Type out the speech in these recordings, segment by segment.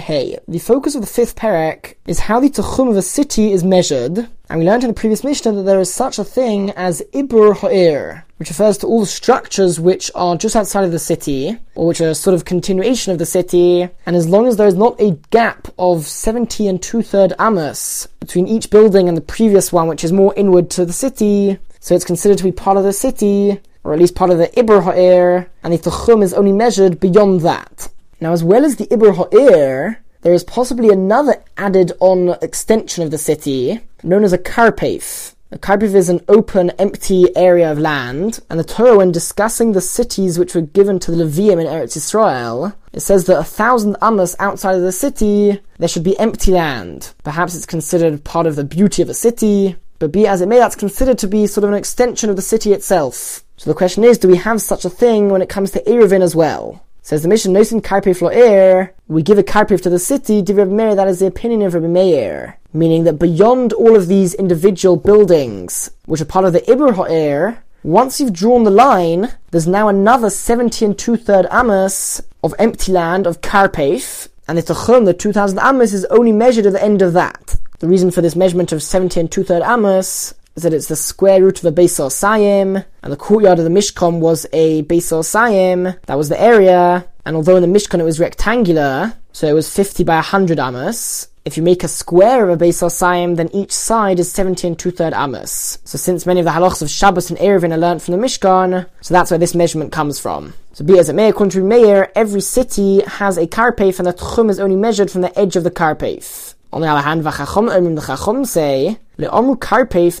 Hey. The focus of the fifth Perek is how the Tachum of a city is measured, and we learned in the previous Mishnah that there is such a thing as Ibur Ha'ir, which refers to all the structures which are just outside of the city, or which are sort of continuation of the city, and as long as there is not a gap of 70 and two-third amos between each building and the previous one, which is more inward to the city, so it's considered to be part of the city, or at least part of the Ibur Ha'ir, and the Tachum is only measured beyond that. Now, as well as the Ibur Ha'ir, there is possibly another added on extension of the city, known as a Karpef. A Karpef is an open, empty area of land, and the Torah, when discussing the cities which were given to the Levium in Eretz Israel, it says that a thousand amos outside of the city, there should be empty land. Perhaps it's considered part of the beauty of a city, but be as it may, that's considered to be sort of an extension of the city itself. So the question is, do we have such a thing when it comes to Erevin as well? Says the Mishnah, Nosin lo air, we give a Karpef to the city, Div Rabbi Meir, that is the opinion of Rabbi Meir. Meaning that beyond all of these individual buildings, which are part of the Ibur Ha'ir, once you've drawn the line, there's now another 70 and two-third amos of empty land, of Karpef, and the Tachum, the 2000 amos, is only measured at the end of that. The reason for this measurement of 70 and two-third amos is that it's the square root of a Beisor Sayim, and the courtyard of the Mishkan was a Beisor Sayim, that was the area, and although in the Mishkan it was rectangular, so it was 50 by 100 amos, if you make a square of a Beisor Sayim, then each side is 70 and two-third amos. So since many of the halachas of Shabbos and Erevin are learnt from the Mishkan, so that's where this measurement comes from. So be as it may, to Meir, every city has a karpef, and the tchum is only measured from the edge of the karpef. On the other hand, the Chachom say, Karpef.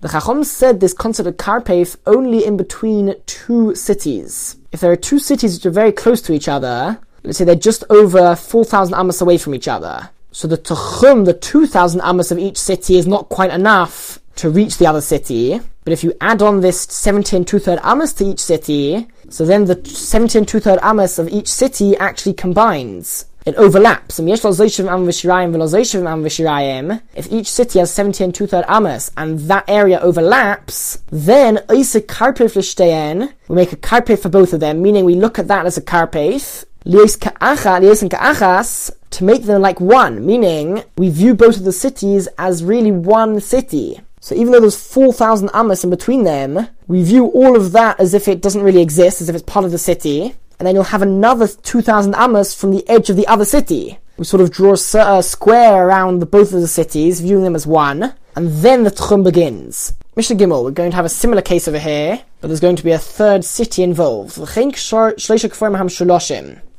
The Chacham said this concept of karpef only in between two cities. If there are two cities which are very close to each other, let's say they're just over 4,000 amas away from each other. So the Tuchum, the 2,000 amas of each city is not quite enough to reach the other city. But if you add on this 70 and two-third amos to each city, so then the 70 and two-third amos of each city actually combines it overlaps. If each city has 70 and two-third amas, and that area overlaps, then we make a karpef for both of them, meaning we look at that as a karpef, to make them like one, meaning we view both of the cities as really one city. So even though there's 4,000 amas in between them, we view all of that as if it doesn't really exist, as if it's part of the city and then you'll have another 2,000 amas from the edge of the other city. We sort of draw a uh, square around the, both of the cities, viewing them as one, and then the Tchum begins. Mishnah Gimel, we're going to have a similar case over here, but there's going to be a third city involved.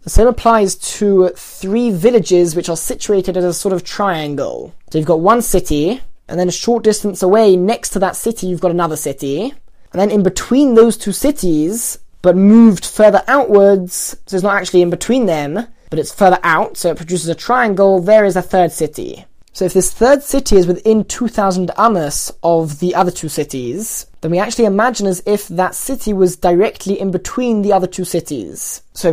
The same applies to three villages which are situated as a sort of triangle. So you've got one city, and then a short distance away, next to that city, you've got another city. And then in between those two cities, but moved further outwards, so it's not actually in between them, but it's further out, so it produces a triangle, there is a third city. So if this third city is within 2000 amos of the other two cities, then we actually imagine as if that city was directly in between the other two cities. So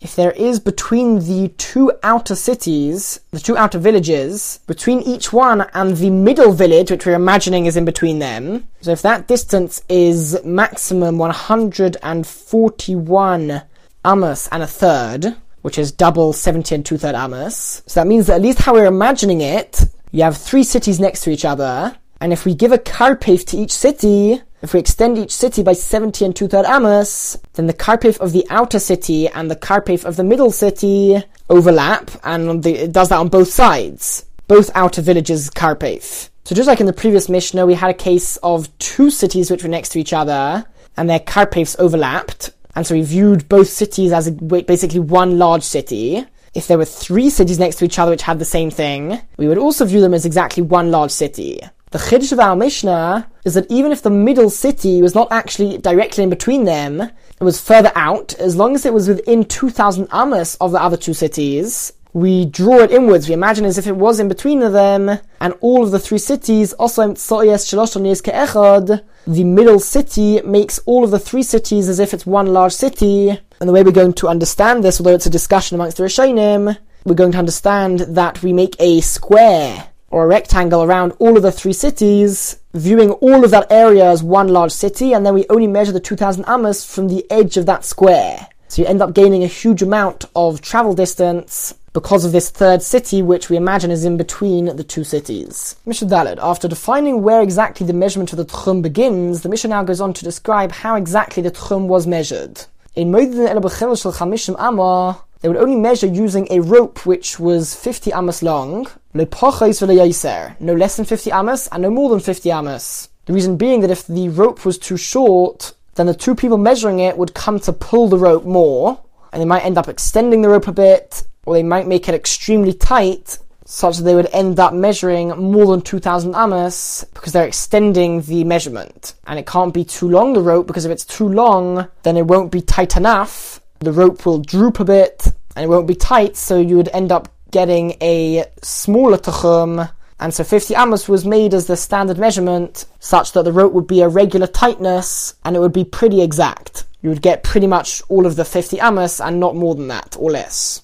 if there is between the two outer cities, the two outer villages, between each one and the middle village, which we're imagining is in between them, so if that distance is maximum 141 amos and a third, which is double 70 and two third amos, so that means that at least how we're imagining it, you have three cities next to each other, and if we give a karpef to each city, if we extend each city by 70 and two-third amos, then the karpef of the outer city and the karpef of the middle city overlap, and the, it does that on both sides. Both outer villages karpef. So just like in the previous Mishnah, we had a case of two cities which were next to each other, and their karpefs overlapped, and so we viewed both cities as a, basically one large city. If there were three cities next to each other which had the same thing, we would also view them as exactly one large city. The Chiddush of our Mishnah is that even if the middle city was not actually directly in between them, it was further out, as long as it was within 2,000 amos of the other two cities, we draw it inwards. We imagine as if it was in between them, and all of the three cities, also the middle city makes all of the three cities as if it's one large city. And the way we're going to understand this, although it's a discussion amongst the Rishonim, we're going to understand that we make a square or a rectangle around all of the three cities, viewing all of that area as one large city, and then we only measure the 2000 amos from the edge of that square. So you end up gaining a huge amount of travel distance because of this third city, which we imagine is in between the two cities. Mishnah Daled. After defining where exactly the measurement of the Tchum begins, the Mishnah now goes on to describe how exactly the Tchum was measured. In Moedin El Shel Chamishim Amah, they would only measure using a rope which was 50 amos long, no less than 50 amos and no more than 50 amos. The reason being that if the rope was too short, then the two people measuring it would come to pull the rope more, and they might end up extending the rope a bit, or they might make it extremely tight, such that they would end up measuring more than 2000 amos because they're extending the measurement. And it can't be too long, the rope, because if it's too long, then it won't be tight enough. The rope will droop a bit, and it won't be tight, so you would end up getting a smaller tachum. And so 50 amos was made as the standard measurement, such that the rope would be a regular tightness, and it would be pretty exact. You would get pretty much all of the 50 amos, and not more than that, or less.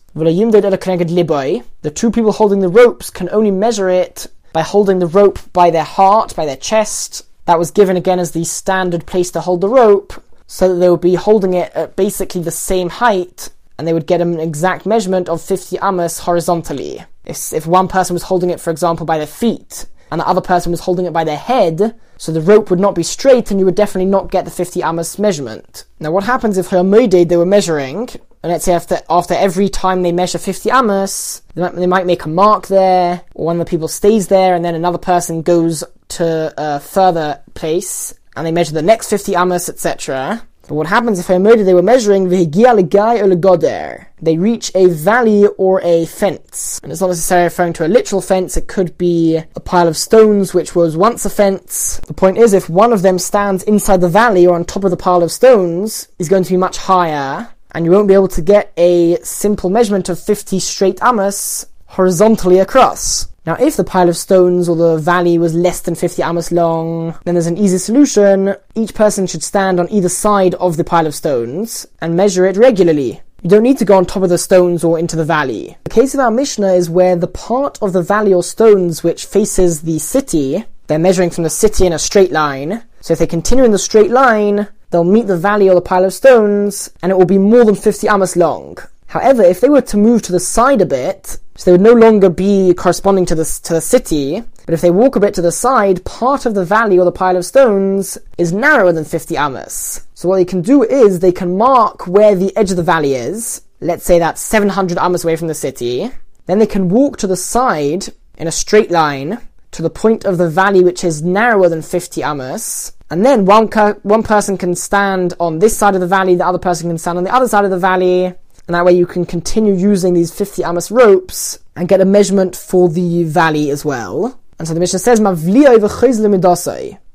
The two people holding the ropes can only measure it by holding the rope by their heart, by their chest. That was given again as the standard place to hold the rope, so that they would be holding it at basically the same height, and they would get an exact measurement of 50 amos horizontally. If, if one person was holding it, for example, by their feet, and the other person was holding it by their head, so the rope would not be straight, and you would definitely not get the 50 amos measurement. Now, what happens if Hermoded they were measuring, and let's say after, after every time they measure 50 amos, they might, they might make a mark there, or one of the people stays there, and then another person goes to a further place, and they measure the next 50 amos, etc. But what happens if Hermoded they were measuring legoder? They reach a valley or a fence. And it's not necessarily referring to a literal fence, it could be a pile of stones which was once a fence. The point is, if one of them stands inside the valley or on top of the pile of stones, is going to be much higher and you won't be able to get a simple measurement of 50 straight amos horizontally across. Now, if the pile of stones or the valley was less than 50 amos long, then there's an easy solution. Each person should stand on either side of the pile of stones and measure it regularly. You don't need to go on top of the stones or into the valley. The case of our Mishnah is where the part of the valley or stones which faces the city, they're measuring from the city in a straight line. So if they continue in the straight line, they'll meet the valley or the pile of stones, and it will be more than 50 amos long. However, if they were to move to the side a bit, so they would no longer be corresponding to the, to the city, but if they walk a bit to the side, part of the valley or the pile of stones is narrower than 50 amos. So what they can do is they can mark where the edge of the valley is. Let's say that's 700 amos away from the city. Then they can walk to the side in a straight line to the point of the valley which is narrower than 50 amos. And then one, one person can stand on this side of the valley, the other person can stand on the other side of the valley, and that way you can continue using these 50 amos ropes and get a measurement for the valley as well. And so the Mishnah says,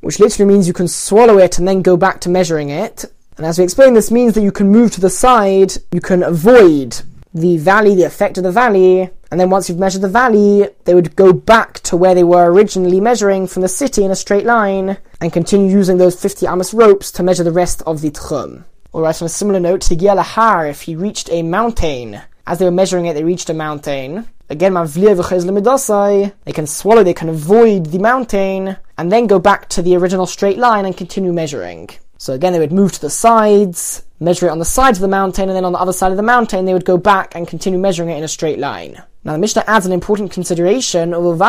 which literally means you can swallow it and then go back to measuring it. And as we explained, this means that you can move to the side, you can avoid the valley, the effect of the valley, and then once you've measured the valley, they would go back to where they were originally measuring from the city in a straight line and continue using those 50 amos ropes to measure the rest of the tchum. Alright, on a similar note, Higia Lahar, if he reached a mountain, as they were measuring it, they reached a mountain. Again, they can swallow, they can avoid the mountain, and then go back to the original straight line and continue measuring. So again, they would move to the sides, measure it on the sides of the mountain, and then on the other side of the mountain, they would go back and continue measuring it in a straight line. Now, the Mishnah adds an important consideration of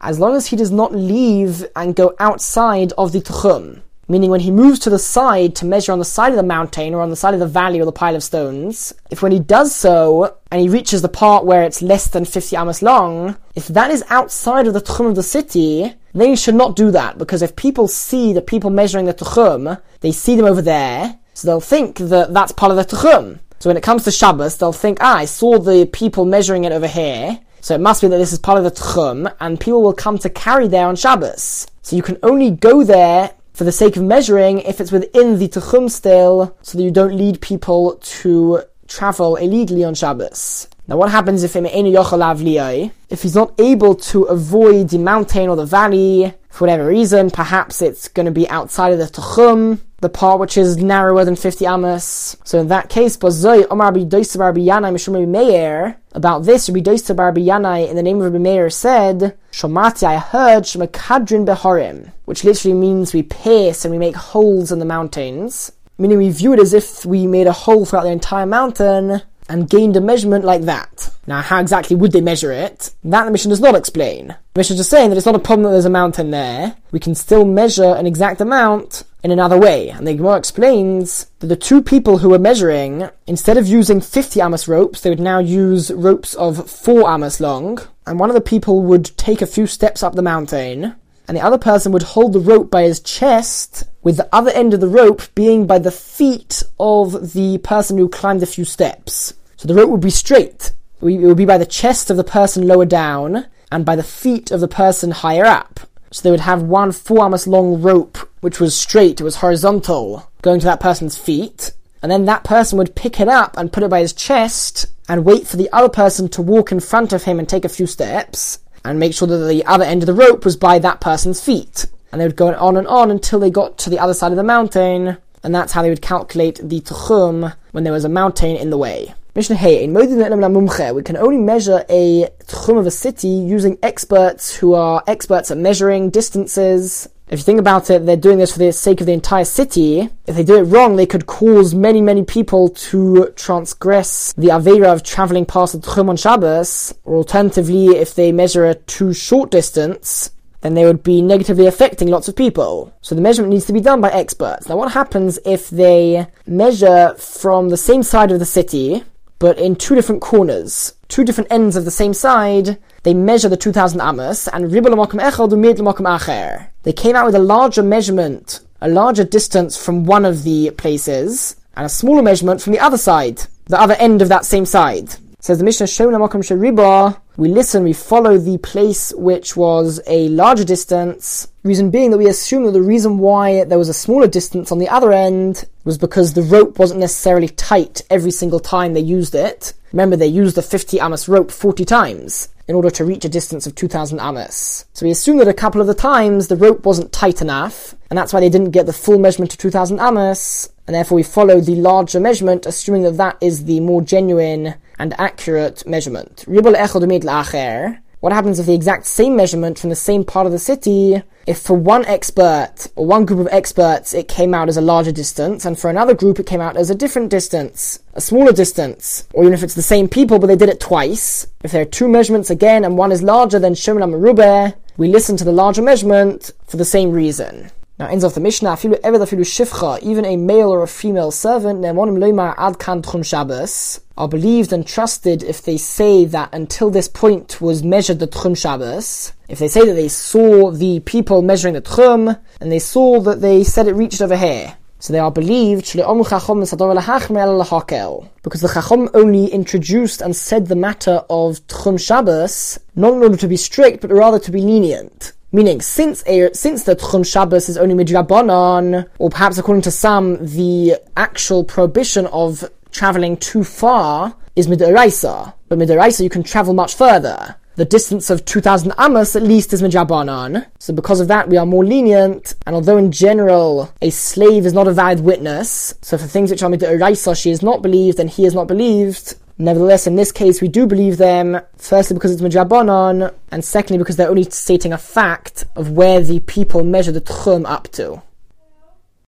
as long as he does not leave and go outside of the Tchum. Meaning, when he moves to the side to measure on the side of the mountain or on the side of the valley or the pile of stones, if when he does so and he reaches the part where it's less than 50 amos long, if that is outside of the Tchum of the city, then you should not do that because if people see the people measuring the Tchum, they see them over there, so they'll think that that's part of the Tchum. So when it comes to Shabbos, they'll think, ah, I saw the people measuring it over here, so it must be that this is part of the Tchum, and people will come to carry there on Shabbos. So you can only go there for the sake of measuring if it's within the Tchum still, so that you don't lead people to travel illegally on Shabbos. Now what happens if if he's not able to avoid the mountain or the valley for whatever reason. Perhaps it's going to be outside of the Tchum, the part which is narrower than 50 amos. So in that case, about this, Rabbi Dostai Bar Yanai in the name of Rabbi Meir said, Shomati, I heard Shemakadrin Behorim, which literally means we pierce and we make holes in the mountains. Meaning we view it as if we made a hole throughout the entire mountain and gained a measurement like that. Now, how exactly would they measure it? That the Mishnah does not explain. The Mishnah is just saying that it's not a problem that there's a mountain there. We can still measure an exact amount in another way. And the Gemara explains that the two people who were measuring, instead of using 50 amos ropes, they would now use ropes of 4 amos long. And one of the people would take a few steps up the mountain, and the other person would hold the rope by his chest, with the other end of the rope being by the feet of the person who climbed a few steps. So the rope would be straight. It would be by the chest of the person lower down, and by the feet of the person higher up. So they would have one four long rope, which was straight, it was horizontal, going to that person's feet, and then that person would pick it up and put it by his chest, and wait for the other person to walk in front of him and take a few steps, and make sure that the other end of the rope was by that person's feet. And they would go on and on until they got to the other side of the mountain, and that's how they would calculate the tuchum when there was a mountain in the way. Mishnah Hey, in we can only measure a tchum of a city using experts who are experts at measuring distances. If you think about it, they're doing this for the sake of the entire city. If they do it wrong, they could cause many, many people to transgress the Avera of traveling past the Tchum on Shabbos, or alternatively, if they measure a too short distance, then they would be negatively affecting lots of people. So the measurement needs to be done by experts. Now what happens if they measure from the same side of the city, but in two different corners, two different ends of the same side, they measure the 2000 amos, and acher. They came out with a larger measurement, a larger distance from one of the places, and a smaller measurement from the other side, the other end of that same side. Says the Mishnah, Sheriba, we listen, we follow the place which was a larger distance. Reason being that we assume that the reason why there was a smaller distance on the other end was because the rope wasn't necessarily tight every single time they used it. Remember, they used the 50 amos rope 40 times in order to reach a distance of 2000 amos. So we assume that a couple of the times the rope wasn't tight enough, and that's why they didn't get the full measurement of 2000 amos, and therefore we follow the larger measurement, assuming that that is the more genuine and accurate measurement. What happens if the exact same measurement from the same part of the city, if for one expert or one group of experts it came out as a larger distance, and for another group it came out as a different distance, a smaller distance, or even if it's the same people but they did it twice, if there are two measurements again and one is larger than Shemra Merubeh, we listen to the larger measurement for the same reason. Now, ends of the Mishnah, even a male or a female servant, ad are believed and trusted if they say that until this point was measured the tchum Shabbos. If they say that they saw the people measuring the tchum, and they saw that they said it reached over here. So they are believed because the Chacham only introduced and said the matter of Tchum Shabbos, not in order to be strict, but rather to be lenient. Meaning, since since the Tchum Shabbos is only midrabanan, or perhaps according to some, the actual prohibition of traveling too far is midiraisa. But midiraisa, you can travel much further. The distance of 2000 amos at least is midrabanan. So because of that, we are more lenient. And although in general, a slave is not a valid witness, so for things which are midiraisa, she is not believed and he is not believed, Nevertheless, in this case, we do believe them, firstly because it's Midrabanon, and secondly because they're only stating a fact of where the people measure the Tchum up to.